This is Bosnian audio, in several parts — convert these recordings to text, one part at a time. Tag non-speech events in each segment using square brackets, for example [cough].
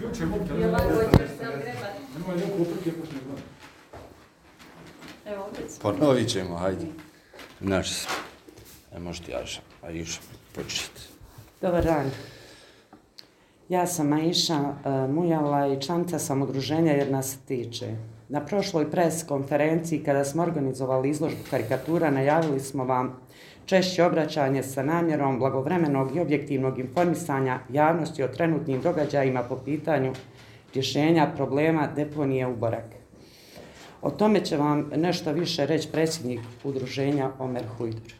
Ključ je mobitel. I ovako ćeš se ogrebati. Ima neku oprke, pošto ne znam. Evo, opet smo. Ponovit ćemo, hajde. Naš se. E, možete a Juša, početi. Dobar dan. Ja sam Aisha uh, Mujala i članica sam udruženja jer nas se tiče. Na prošloj pres konferenciji kada smo organizovali izložbu karikatura najavili smo vam češće obraćanje sa namjerom blagovremenog i objektivnog informisanja javnosti o trenutnim događajima po pitanju rješenja problema deponije u Borak. O tome će vam nešto više reći predsjednik udruženja Omer Hujdur.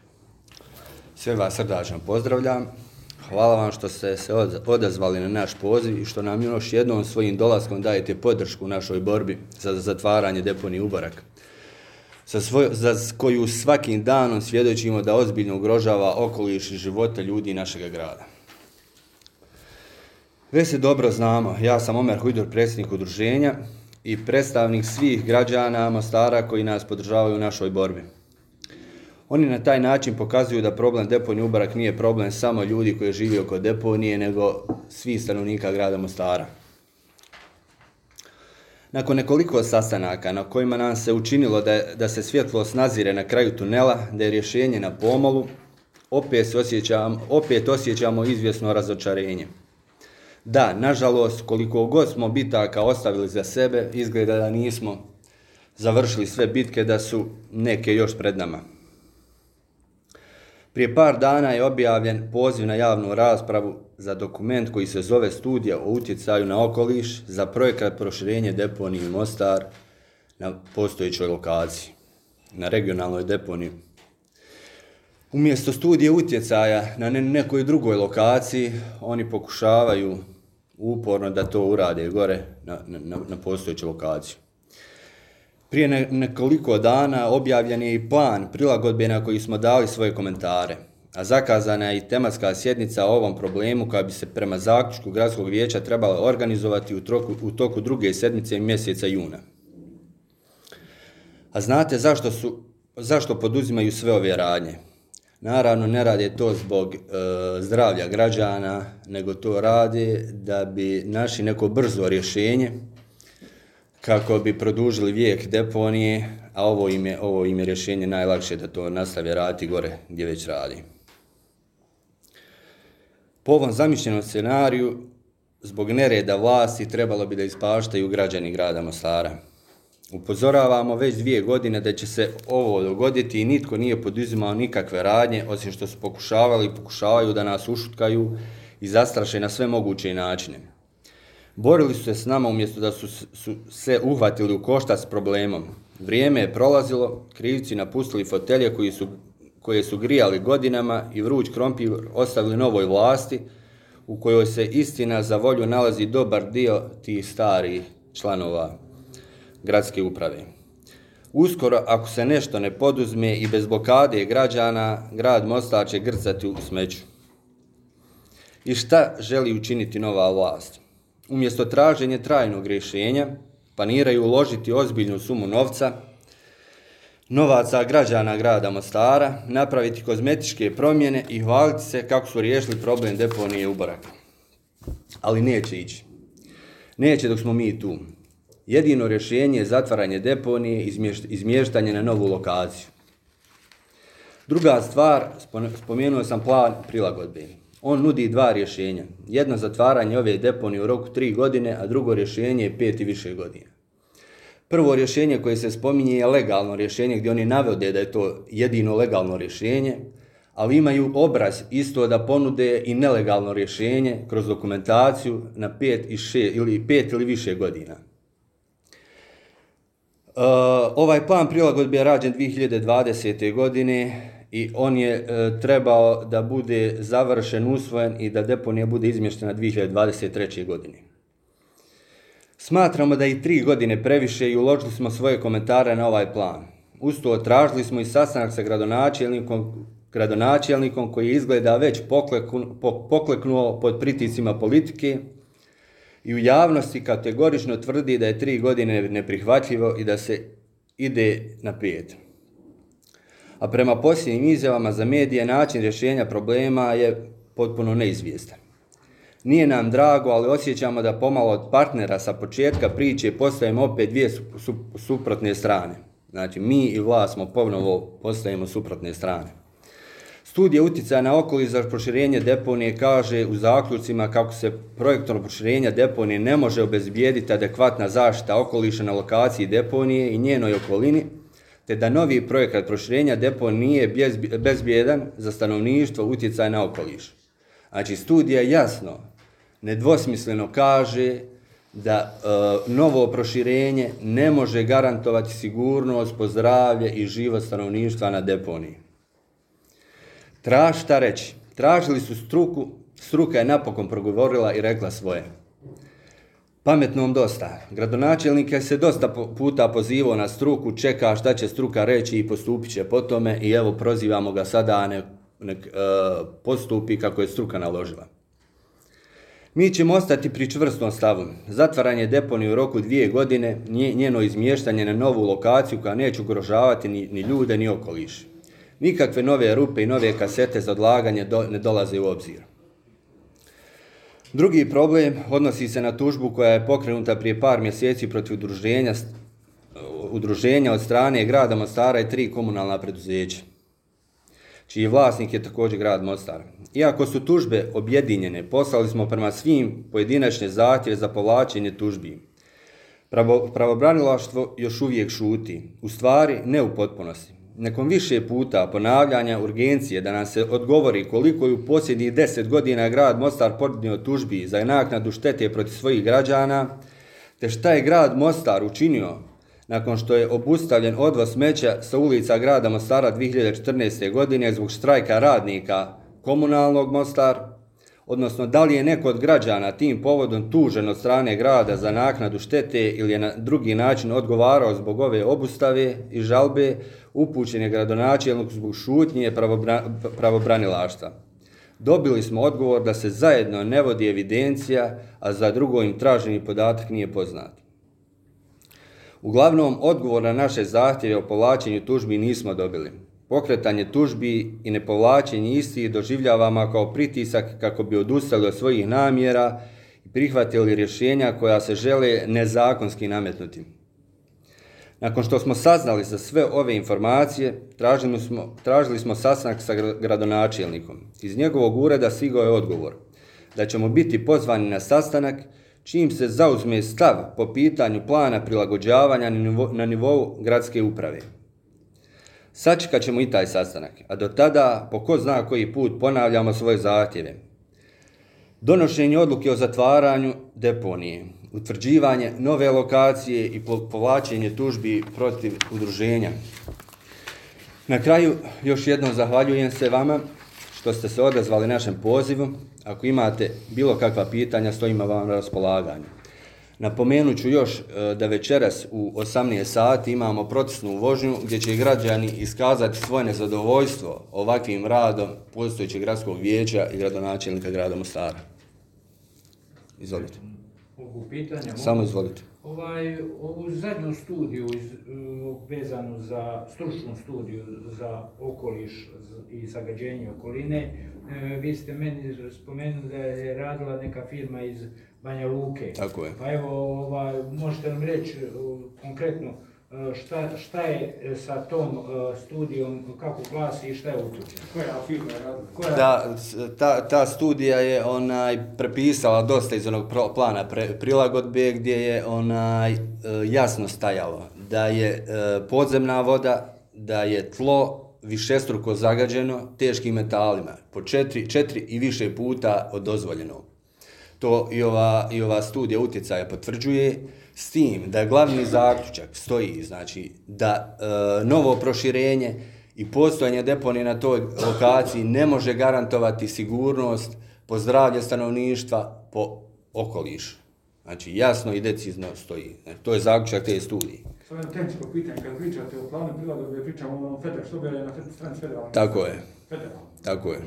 Sve vas srdačno pozdravljam. Hvala vam što ste se odazvali na naš poziv i što nam još jednom svojim dolaskom dajete podršku u našoj borbi za zatvaranje deponije Ubarak sa svoj, za koju svakim danom svjedočimo da ozbiljno ugrožava okoliš i života ljudi našega grada. Već se dobro znamo, ja sam Omer Hujdur, predsjednik udruženja i predstavnik svih građana Mostara koji nas podržavaju u našoj borbi. Oni na taj način pokazuju da problem deponije Ubarak nije problem samo ljudi koji žive oko deponije, nego svih stanovnika grada Mostara. Nakon nekoliko sastanaka na kojima nam se učinilo da, da se svjetlost nazire na kraju tunela, da je rješenje na pomolu, opet, osjećam, opet osjećamo izvjesno razočarenje. Da, nažalost, koliko god smo bitaka ostavili za sebe, izgleda da nismo završili sve bitke, da su neke još pred nama. Prije par dana je objavljen poziv na javnu raspravu za dokument koji se zove Studija o utjecaju na okoliš za projekat proširenje deponije Mostar na postojećoj lokaciji, na regionalnoj deponiji. Umjesto studije utjecaja na nekoj drugoj lokaciji, oni pokušavaju uporno da to urade gore na, na, na- na postojeću lokaciju. Prije ne, nekoliko dana objavljen je i plan prilagodbe na koji smo dali svoje komentare, a zakazana je i tematska sjednica o ovom problemu koja bi se prema zaključku gradskog vijeća trebala organizovati u, troku, u toku druge sedmice mjeseca juna. A znate zašto su zašto poduzimaju sve ove radnje? Naravno, ne rade to zbog e, zdravlja građana, nego to rade da bi našli neko brzo rješenje kako bi produžili vijek deponije, a ovo im je, ovo im je rješenje najlakše da to nastave raditi gore gdje već radi. Po ovom zamišljenom scenariju, zbog nereda vlasti trebalo bi da ispaštaju građani grada Mostara. Upozoravamo već dvije godine da će se ovo dogoditi i nitko nije poduzimao nikakve radnje, osim što su pokušavali i pokušavaju da nas ušutkaju i zastraše na sve moguće načine. Borili su se s nama umjesto da su, su se uhvatili u košta s problemom. Vrijeme je prolazilo, krivci napustili fotelje koji su, koje su grijali godinama i vruć krompir ostavili novoj vlasti, u kojoj se istina za volju nalazi dobar dio tih starih članova gradske uprave. Uskoro, ako se nešto ne poduzme i bez blokade građana, grad Mostar će grcati u smeću. I šta želi učiniti nova vlast? Umjesto traženje trajnog rješenja, planiraju uložiti ozbiljnu sumu novca, novaca građana grada Mostara, napraviti kozmetičke promjene i hvaliti se kako su riješili problem deponije u Baraka. Ali neće ići. Neće dok smo mi tu. Jedino rješenje je zatvaranje deponije i izmještanje na novu lokaciju. Druga stvar, spomenuo sam plan prilagodbe. On nudi dva rješenja. Jedno zatvaranje ove deponije u roku tri godine, a drugo rješenje je pet i više godina. Prvo rješenje koje se spominje je legalno rješenje gdje oni navode da je to jedino legalno rješenje, ali imaju obraz isto da ponude i nelegalno rješenje kroz dokumentaciju na pet, i še, ili pet ili više godina. Uh, ovaj plan prilagodbe je rađen 2020. godine i on je e, trebao da bude završen, usvojen i da deponija bude izmještena 2023. godine. Smatramo da i tri godine previše i uložili smo svoje komentare na ovaj plan. Usto tražili smo i sastanak sa gradonačelnikom, gradonačelnikom koji izgleda već pokleknu, pokleknuo pod priticima politike i u javnosti kategorično tvrdi da je tri godine neprihvatljivo i da se ide na pet. A prema posljednjim izjavama za medije način rješenja problema je potpuno neizvjestan. Nije nam drago, ali osjećamo da pomalo od partnera sa početka priče postajemo opet dvije su, su, suprotne strane. Znači, mi i vlast smo ponovo postajemo suprotne strane. Studija utjecaja na okoliš za proširenje deponije kaže u zaključcima kako se projektom proširenja deponije ne može obezbijediti adekvatna zaštita okoliša na lokaciji deponije i njenoj okolini, te da novi projekat proširenja deponije nije bezbjedan za stanovništvo utjecaj na okoliš. Znači, studija jasno, nedvosmisleno kaže da e, novo proširenje ne može garantovati sigurnost, pozdravlje i život stanovništva na deponiji. Traž šta reći? Tražili su struku, struka je napokon progovorila i rekla svoje. Pametnom dosta. Gradonačelnik je se dosta puta pozivao na struku, čeka šta će struka reći i postupit će po tome i evo prozivamo ga sada, a nek, nek uh, postupi kako je struka naložila. Mi ćemo ostati pri čvrstom stavu. Zatvaranje deponije u roku dvije godine, njeno izmještanje na novu lokaciju koja neće ugrožavati ni, ni ljude ni okoliš. Nikakve nove rupe i nove kasete za odlaganje do, ne dolaze u obzir. Drugi problem odnosi se na tužbu koja je pokrenuta prije par mjeseci protiv udruženja, udruženja od strane grada Mostara i tri komunalna preduzeća, čiji vlasnik je također grad Mostar. Iako su tužbe objedinjene, poslali smo prema svim pojedinačne zahtjeve za povlačenje tužbi. Pravo, pravobranilaštvo još uvijek šuti, u stvari ne u potpunosti nekom više puta ponavljanja urgencije da nam se odgovori koliko je u posljednjih deset godina grad Mostar podnio tužbi za naknadu štete protiv svojih građana, te šta je grad Mostar učinio nakon što je obustavljen odvoz smeća sa ulica grada Mostara 2014. godine zbog štrajka radnika komunalnog Mostar, odnosno da li je neko od građana tim povodom tužen od strane grada za naknadu štete ili je na drugi način odgovarao zbog ove obustave i žalbe, upućen je gradonačelnik zbog šutnje pravobranilaštva. Dobili smo odgovor da se zajedno ne vodi evidencija, a za drugo im traženi podatak nije poznat. Uglavnom, odgovor na naše zahtjeve o povlačenju tužbi nismo dobili pokretanje tužbi i nepovlačenje istih doživljavamo kao pritisak kako bi odustali od svojih namjera i prihvatili rješenja koja se žele nezakonski nametnuti. Nakon što smo saznali za sve ove informacije, tražili smo, tražili smo sastanak sa gradonačelnikom. Iz njegovog ureda sigao je odgovor da ćemo biti pozvani na sastanak čim se zauzme stav po pitanju plana prilagođavanja na nivou gradske uprave. Sačekat ćemo i taj sastanak, a do tada, po ko zna koji put, ponavljamo svoje zahtjeve. Donošenje odluke o zatvaranju deponije, utvrđivanje nove lokacije i povlačenje tužbi protiv udruženja. Na kraju, još jednom zahvaljujem se vama što ste se odazvali našem pozivu. Ako imate bilo kakva pitanja, stojimo vam na raspolaganju. Napomenut ću još e, da večeras u 18 sati imamo protestnu vožnju gdje će građani iskazati svoje nezadovoljstvo ovakvim radom postojećeg gradskog vijeća i gradonačelnika grada Mostara. Izvolite. Mogu pitanja? Samo izvolite. Ovaj, ovu zadnju studiju iz, uh, vezanu za stručnu studiju za okoliš i zagađenje okoline, uh, vi ste meni spomenuli da je radila neka firma iz Banja Luke. Tako je. Pa evo, ovaj, možete nam reći uh, konkretno uh, šta, šta je e, sa tom studijom, kako klasi i šta je utučeno? Koja firma je radila? Koja... Da, ta, ta studija je onaj prepisala dosta iz onog pro, plana pre, prilagodbe gdje je onaj jasno stajalo da je podzemna voda, da je tlo višestruko zagađeno teškim metalima po četiri, četiri i više puta od dozvoljenog to i ova, i ova studija utjecaja potvrđuje, s tim da glavni zaključak stoji, znači da e, novo proširenje i postojanje deponije na toj lokaciji ne može garantovati sigurnost po zdravlje stanovništva, po okolišu. Znači, jasno i decizno stoji. Znači, to je zaključak te studije. Samo jedno tehničko pitanje, kad pričate o planu prilagodbe, pričamo o onom FEDER, što bi na stranici federalne? Tako je. Federalne. Tako je.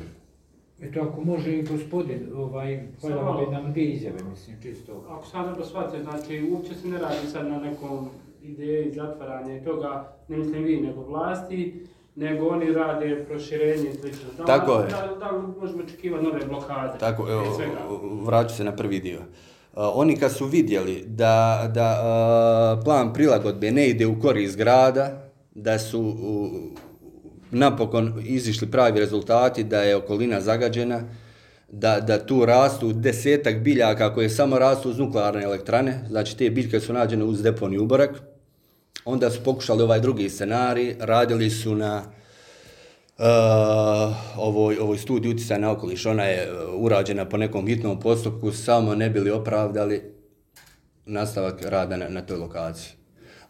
Eto, ako može i gospodin, ovaj, hvala bi nam dvije izjave, mislim, čisto. Ako sam dobro shvatio, znači, uopće se ne radi sad na nekom ideji zatvaranja i toga, ne mislim vi, nego vlasti, nego oni rade proširenje i slično. Da, Tako je. Da, da li možemo očekivati nove blokade? Tako, evo, vraću se na prvi dio. Uh, oni kad su vidjeli da, da uh, plan prilagodbe ne ide u korist grada, da su uh, napokon izišli pravi rezultati, da je okolina zagađena, da, da tu rastu desetak biljaka koje samo rastu uz nuklearne elektrane, znači te biljke su nađene uz deponiju Uborak, onda su pokušali ovaj drugi scenarij, radili su na uh, ovoj, ovoj studiji utjecaja na okoliš. Ona je e, urađena po nekom hitnom postupku, samo ne bili opravdali nastavak rada na, na toj lokaciji.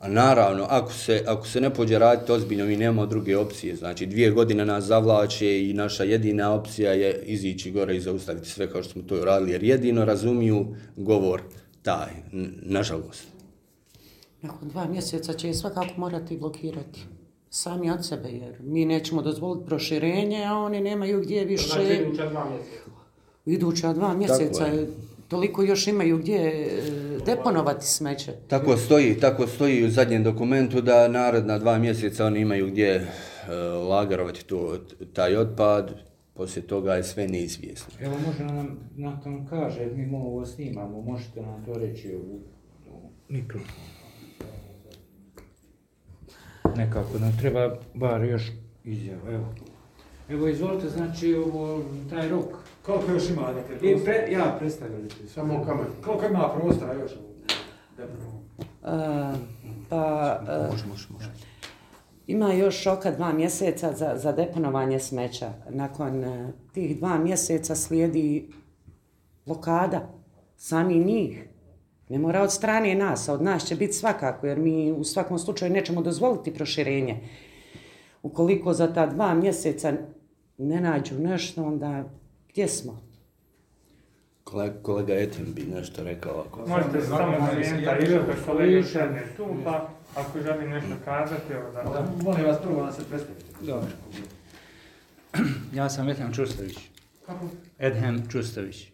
A naravno, ako se, ako se ne pođe raditi ozbiljno, mi nemamo druge opcije. Znači, dvije godine nas zavlače i naša jedina opcija je izići gore i zaustaviti sve kao što smo to radili, jer jedino razumiju govor taj, nažalost. Nakon dva mjeseca će svakako morati blokirati. Sami od sebe, jer mi nećemo dozvoliti proširenje, a oni nemaju gdje više... Znači, iduća dva mjeseca. Iduća dva mjeseca, je. toliko još imaju gdje e, deponovati smeće. Tako stoji, tako stoji u zadnjem dokumentu da naredna dva mjeseca oni imaju gdje e, lagarovati to, taj otpad, poslije toga je sve neizvjesno. Evo može nam, nam to kaže, mi ovo snimamo, možete nam to reći u, u mikrofon. Nekako nam treba bar još izjava, evo. Evo izvolite, znači ovo, taj rok. Koliko još ima da te I pre, ja predstavljam ti. Samo kamen. Koliko ima prostora još u deponiju? E, pa, e, Može, može, može. Ima još oka dva mjeseca za, za deponovanje smeća. Nakon e, tih dva mjeseca slijedi blokada sami njih. Ne mora od strane nas, a od nas će biti svakako, jer mi u svakom slučaju nećemo dozvoliti proširenje. Ukoliko za ta dva mjeseca ne nađu nešto, onda gdje smo? Kolega, kolega Etin bi nešto rekao ako... Možete samo se- ili da kolega šedne tu, pa ako želim nešto kazati, evo da... Da, Molim vas prvo da se predstavite. Dobro. [clears throat] Ja sam Edhem Čustović. Kako? Edhem Čustović.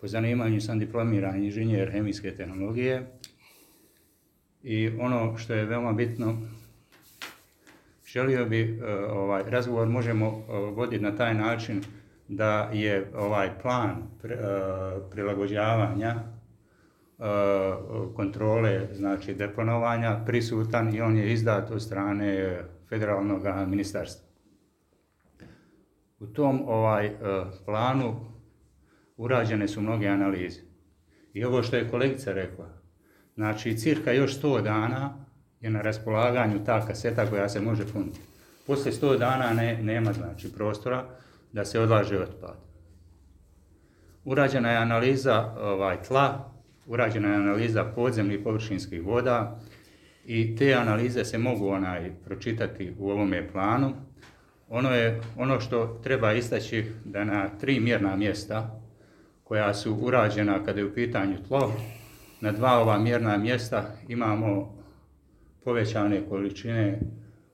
Po zanimanju sam diplomiran inženjer hemijske tehnologije i ono što je veoma bitno, želio bi eh, ovaj razgovor možemo eh, voditi na taj način da je ovaj plan eh, prilagođavanja kontrole, znači deponovanja, prisutan i on je izdat od strane federalnog ministarstva. U tom ovaj planu urađene su mnoge analize. I ovo što je kolegica rekla, znači cirka još 100 dana je na raspolaganju ta kaseta koja se može puniti. Posle 100 dana ne, nema znači prostora da se odlaže otpad. Urađena je analiza ovaj, tla, urađena je analiza podzemnih površinskih voda i te analize se mogu onaj pročitati u ovome planu. Ono je ono što treba istaći da na tri mjerna mjesta koja su urađena kada je u pitanju tlo, na dva ova mjerna mjesta imamo povećane količine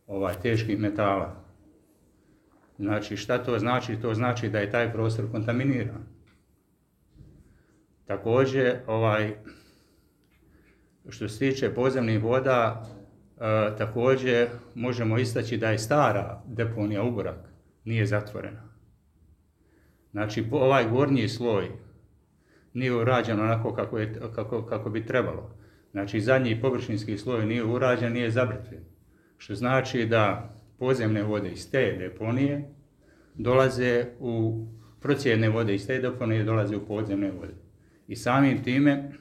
ovaj teških metala. Znači šta to znači? To znači da je taj prostor kontaminiran. Također, ovaj, što se tiče podzemnih voda, e, također možemo istaći da je stara deponija Uborak nije zatvorena. Znači, ovaj gornji sloj nije urađen onako kako, je, kako, kako bi trebalo. Znači, zadnji površinski sloj nije urađen, nije zabrtven. Što znači da podzemne vode iz te deponije dolaze u procijene vode iz te deponije dolaze u podzemne vode. I samim time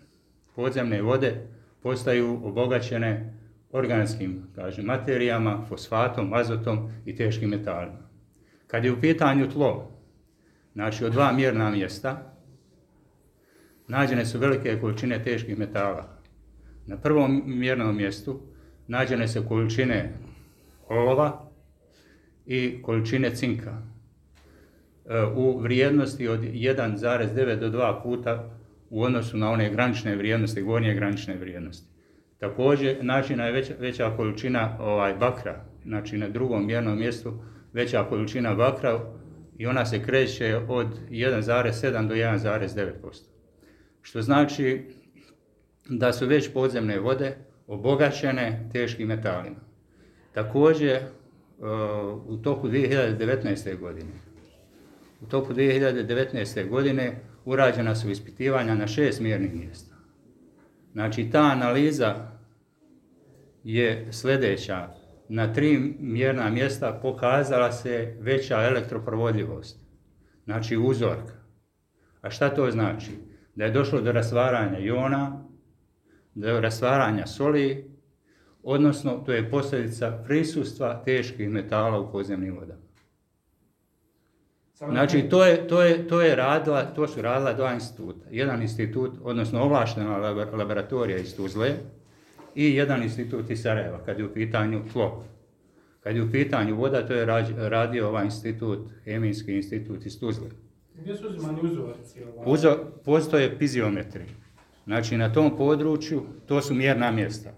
podzemne vode postaju obogaćene organskim kažem, materijama, fosfatom, azotom i teškim metalima. Kad je u pitanju tlo, znači od dva mjerna mjesta, nađene su velike količine teških metala. Na prvom mjernom mjestu nađene su količine olova i količine cinka e, u vrijednosti od 1,9 do 2 puta u odnosu na one granične vrijednosti, gornje granične vrijednosti. Također, nađena je veća, veća količina ovaj, bakra, znači na drugom mjernom mjestu veća količina bakra i ona se kreće od 1,7 do 1,9%. Što znači da su već podzemne vode obogaćene teškim metalima. Također, e, u toku 2019. godine. U toku 2019. godine urađena su ispitivanja na šest mjernih mjesta. Znači, ta analiza je sljedeća. Na tri mjerna mjesta pokazala se veća elektroprovodljivost. Znači, uzorka. A šta to znači? Da je došlo do rasvaranja jona, do rasvaranja soli, odnosno to je posljedica prisustva teških metala u podzemnim vodama. Znači, to, je, to, je, to, je radila, to su radila dva instituta. Jedan institut, odnosno ovlaštena laboratorija iz Tuzle i jedan institut iz Sarajeva, kad je u pitanju tlo. Kad je u pitanju voda, to je radio ovaj institut, hemijski institut iz Tuzle. Gdje su uzimani uzorci? Uzo, postoje piziometri. Znači, na tom području, to su mjerna mjesta.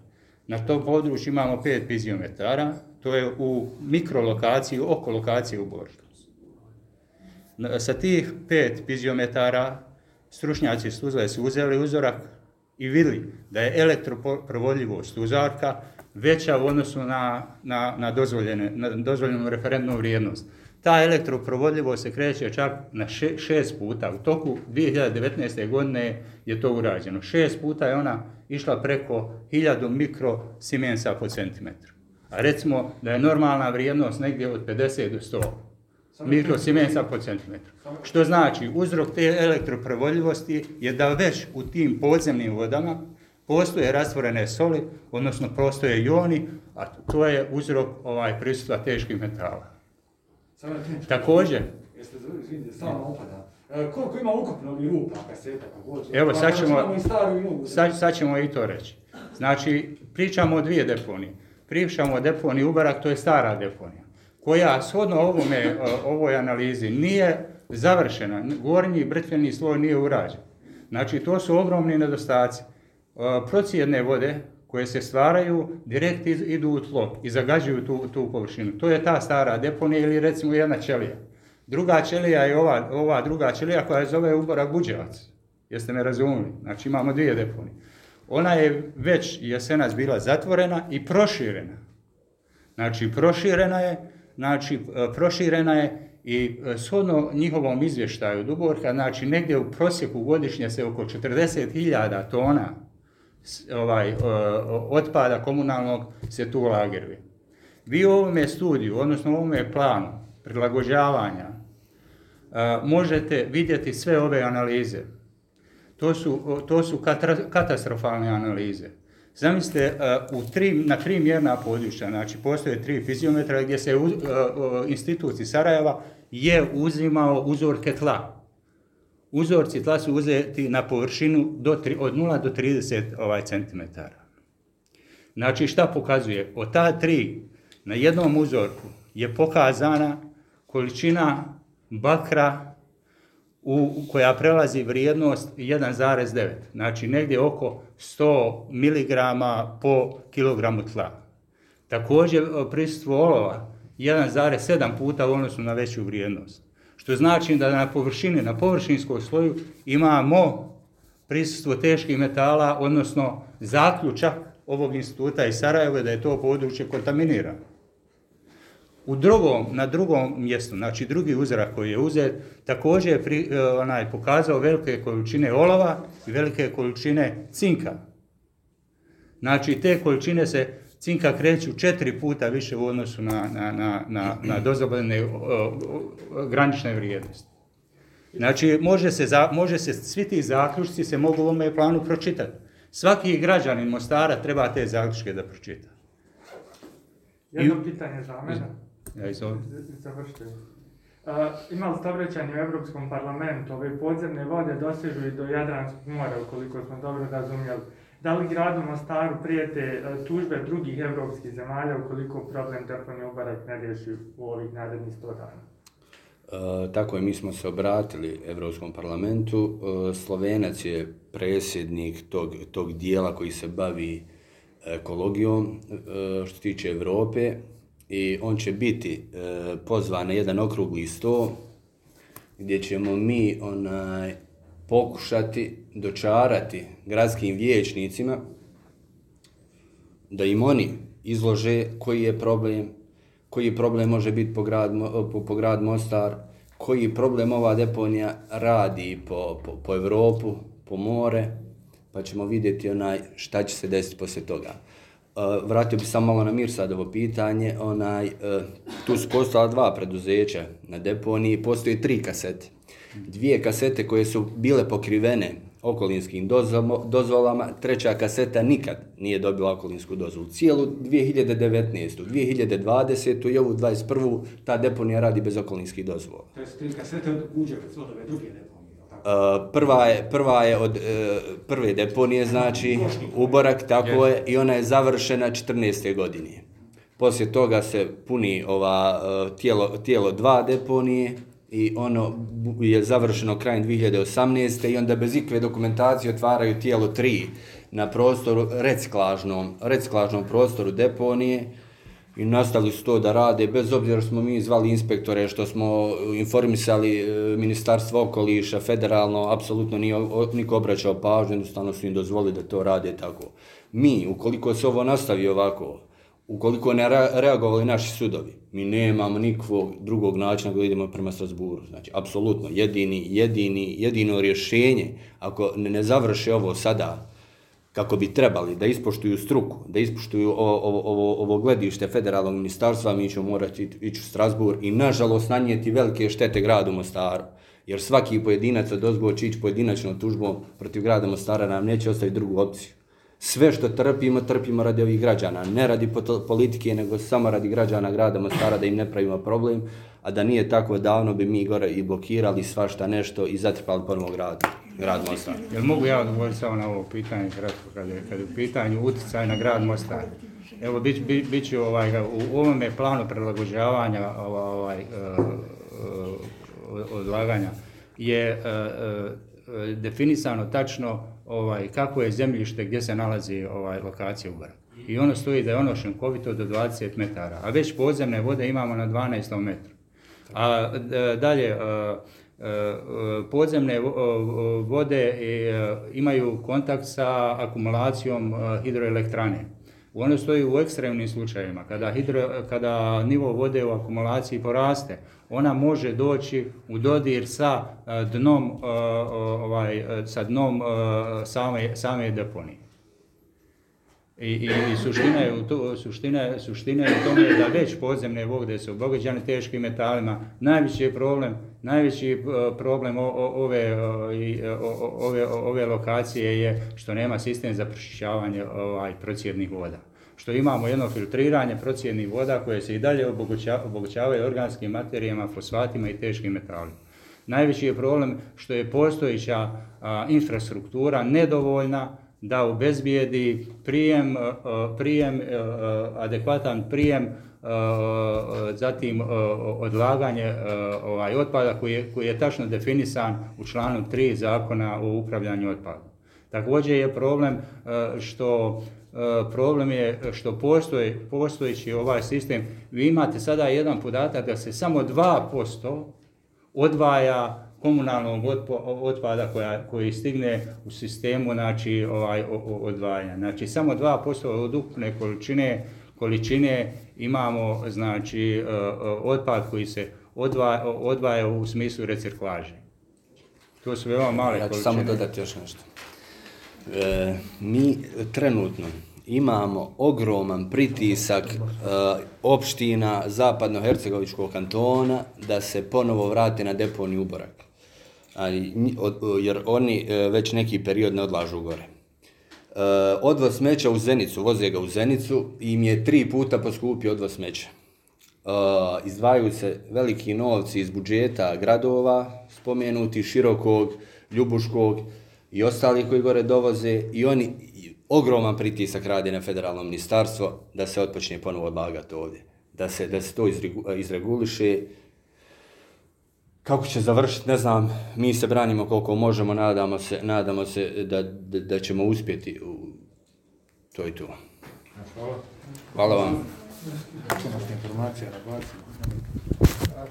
Na tom području imamo pet piziometara, to je u mikrolokaciji, oko lokacije u Borču. Sa tih pet piziometara stručnjaci iz su uzeli uzorak i vidjeli da je elektroprovodljivost uzorka veća u odnosu na, na, na, dozvoljene, na dozvoljenu referentnu vrijednost. Ta elektroprovodljivost se kreće čak na še, šest puta. U toku 2019. godine je to urađeno. Šest puta je ona išla preko 1000 mikrosimensa po centimetru. A recimo da je normalna vrijednost negdje od 50 do 100 mikrosimensa po centimetru. Što znači, uzrok te elektroprovodljivosti je da već u tim podzemnim vodama postoje rastvorene soli, odnosno postoje ioni, a to je uzrok ovaj prisutstva teških metala. Također, Jeste izvinite, stalno opada. E, koliko ima ukupno rupa, kaseta, kako hoće? Evo, sad znači, ćemo- sad, sad ćemo i to reći. Znači, pričamo o dvije deponije. Pričamo o deponiji Ubarak, to je stara deponija, koja shodno ovome, o, ovoj analizi nije završena, gornji brtveni sloj nije urađen. Znači, to su ogromni nedostaci. E, Procijedne vode koje se stvaraju, direkt iz- idu u tlo i zagađuju tu, tu površinu. To je ta stara deponija ili recimo jedna ćelija. Druga ćelija je ova, ova druga ćelija koja je zove Uborak Buđevac. Jeste me razumili? Znači imamo dvije deponije. Ona je već jesenas bila zatvorena i proširena. Znači proširena je, znači e, proširena je i e, shodno njihovom izvještaju Duborka, znači negdje u prosjeku godišnje se oko 40.000 tona ovaj, otpada komunalnog se tu lageruje. Vi u ovome studiju, odnosno u ovome planu prilagođavanja, možete vidjeti sve ove analize. To su, to su katastrofalne analize. Zamislite, u tri, na tri mjerna područja, znači postoje tri fiziometra gdje se u, a, institut iz Sarajeva je uzimao uzorke tla. Uzorci tla su uzeti na površinu do, tri- od 0 do 30 ovaj, centimetara. Znači šta pokazuje? Od ta tri na jednom uzorku je pokazana količina bakra u, koja prelazi vrijednost 1,9. Znači negdje oko 100 mg po kilogramu tla. Također prisustvo olova 1,7 puta u odnosu na veću vrijednost. Što znači da na površini, na površinskom sloju imamo prisustvo teških metala, odnosno zaključak ovog instituta iz Sarajeva da je to područje kontaminirano. U drugom, na drugom mjestu, znači drugi uzorak koji je uzet, također je pri, e, onaj, pokazao velike količine olova i velike količine cinka. Znači te količine se cinka kreću četiri puta više u odnosu na, na, na, na, na dozvoljene o, granične vrijednosti. Znači, može se, za, može se, svi ti zaključci se mogu u ovome planu pročitati. Svaki građanin Mostara treba te zaključke da pročita. Jedno I- pitanje za mene. Ja izvolim. Završite. Uh, imali ste obraćanje u Europskom parlamentu, ove podzemne vode dosežu i do Jadranskog mora, ukoliko smo dobro razumjeli. Da li gradu Mostaru prijete e, tužbe drugih evropskih zemalja ukoliko problem deponije Ubarak ne riješi u ovih narednih 100 dana? E, tako je, mi smo se obratili Evropskom parlamentu. E, Slovenac je presjednik tog, tog dijela koji se bavi ekologijom e, što tiče Evrope i on će biti e, pozvan na jedan okrugli sto gdje ćemo mi onaj, pokušati dočarati gradskim vijećnicima da im oni izlože koji je problem, koji problem može biti po grad, po, po grad Mostar, koji problem ova deponija radi po, po, po Evropu, po more, pa ćemo vidjeti onaj šta će se desiti poslije toga. Uh, vratio bi samo malo na mir sad ovo pitanje, onaj, uh, tu su postala dva preduzeća na deponiji, postoje tri kasete. Dvije kasete koje su bile pokrivene okolinskim dozvolama, treća kaseta nikad nije dobila okolinsku dozvolu. Cijelu 2019. 2020. i ovu 21. ta deponija radi bez okolinskih dozvola. To je tri kasete od Uđevac, od ove druge deponije? Uh, prva je, prva je od uh, prve deponije, znači Uborak, tako je, i ona je završena 14. godine. Poslije toga se puni ova uh, tijelo, tijelo dva deponije i ono je završeno krajem 2018. i onda bez ikve dokumentacije otvaraju tijelo 3 na prostoru reciklažnom, reciklažnom prostoru deponije i nastavili su to da rade, bez obzira što smo mi zvali inspektore, što smo e, informisali e, Ministarstvo okoliša, federalno, apsolutno nije niko obraćao pažnju, jednostavno su im dozvolili da to rade tako. Mi, ukoliko se ovo nastavi ovako, ukoliko ne reagovali naši sudovi, mi nemamo nikakvog drugog načina da idemo prema Strasburu. Znači, apsolutno, jedini, jedini, jedino rješenje, ako ne, ne završe ovo sada, kako bi trebali da ispoštuju struku, da ispoštuju ovo, ovo, ovo, gledište federalnog ministarstva, mi ćemo morati ići u Strasbur i nažalost nanijeti velike štete gradu Mostaru. Jer svaki pojedinac od ozgo će ići pojedinačno tužbom protiv grada Mostara nam neće ostaviti drugu opciju. Sve što trpimo, trpimo radi ovih građana, ne radi politike, nego samo radi građana grada Mostara da im ne pravimo problem, a da nije tako davno bi mi gore i blokirali svašta nešto i zatrpali ponovo grad, grad Mostar. Jel mogu ja odgovoriti samo na ovo pitanje kratko kad je, kad je u pitanju uticaj na grad Mostar? Evo, bit, bit, bit ću ovaj, u ovome planu prilagođavanja ovaj, ovaj, odlaganja je e, definisano tačno ovaj, kako je zemljište gdje se nalazi ovaj, lokacija Ubarak. I ono stoji da je ono šenkovito do 20 metara, a već podzemne vode imamo na 12 metru. A e, dalje, e, e, podzemne vode imaju kontakt sa akumulacijom hidroelektrane. Ono stoji u ekstremnim slučajevima. Kada, hidro, kada nivo vode u akumulaciji poraste, ona može doći u dodir sa eh, dnom, eh, ovaj, eh, sa dnom same, same deponije. I, i, i suština je u to, suština, suština je u tome da već podzemne vode su obogađane teškim metalima. Najveći je problem, najveći e, problem o, o, ove, e, e, o, ove, o- ove lokacije je što nema sistem za pročišćavanje ovaj, procjednih voda. Što imamo jedno filtriranje procjednih voda koje se i dalje oboguća, obogućavaju organskim materijama, fosfatima i teškim metalima. Najveći je problem što je postojića a, infrastruktura nedovoljna da obezbijedi prijem, eh, prijem, eh, eh, adekvatan prijem, zatim odlaganje ovaj otpada koji je, koji je tačno definisan u članu 3 zakona o upravljanju otpadom. Također je problem što problem je što postoji postojeći ovaj sistem. Vi imate sada jedan podatak da se samo 2% odvaja komunalnog otpo- otpada koja, koji stigne u sistemu znači ovaj odvajanja. Znači samo 2% od ukupne količine količine imamo znači e, e, otpad koji se odvaja, odvaja u smislu reciklaže. To su veoma male Ja količine. samo dodati još nešto. E, mi trenutno imamo ogroman pritisak e, opština zapadno-hercegovičkog kantona da se ponovo vrate na deponiju Uborak. Ali, od- jer oni e, već neki period ne odlažu gore. E, odvoz smeća u Zenicu, voze ga u Zenicu i im je tri puta poskupio odvoz smeća. Uh, izdvajaju se veliki novci iz budžeta gradova, spomenuti Širokog, Ljubuškog i ostali koji gore dovoze i oni ogroman pritisak radi na federalno ministarstvo da se otpočne ponovo odlagati ovdje. Da se, da se to izregu- izreguliše. Kako će završiti, ne znam, mi se branimo koliko možemo, nadamo se, nadamo se da, da, da ćemo uspjeti u to i to. Hvala. Hvala vam. Informacija na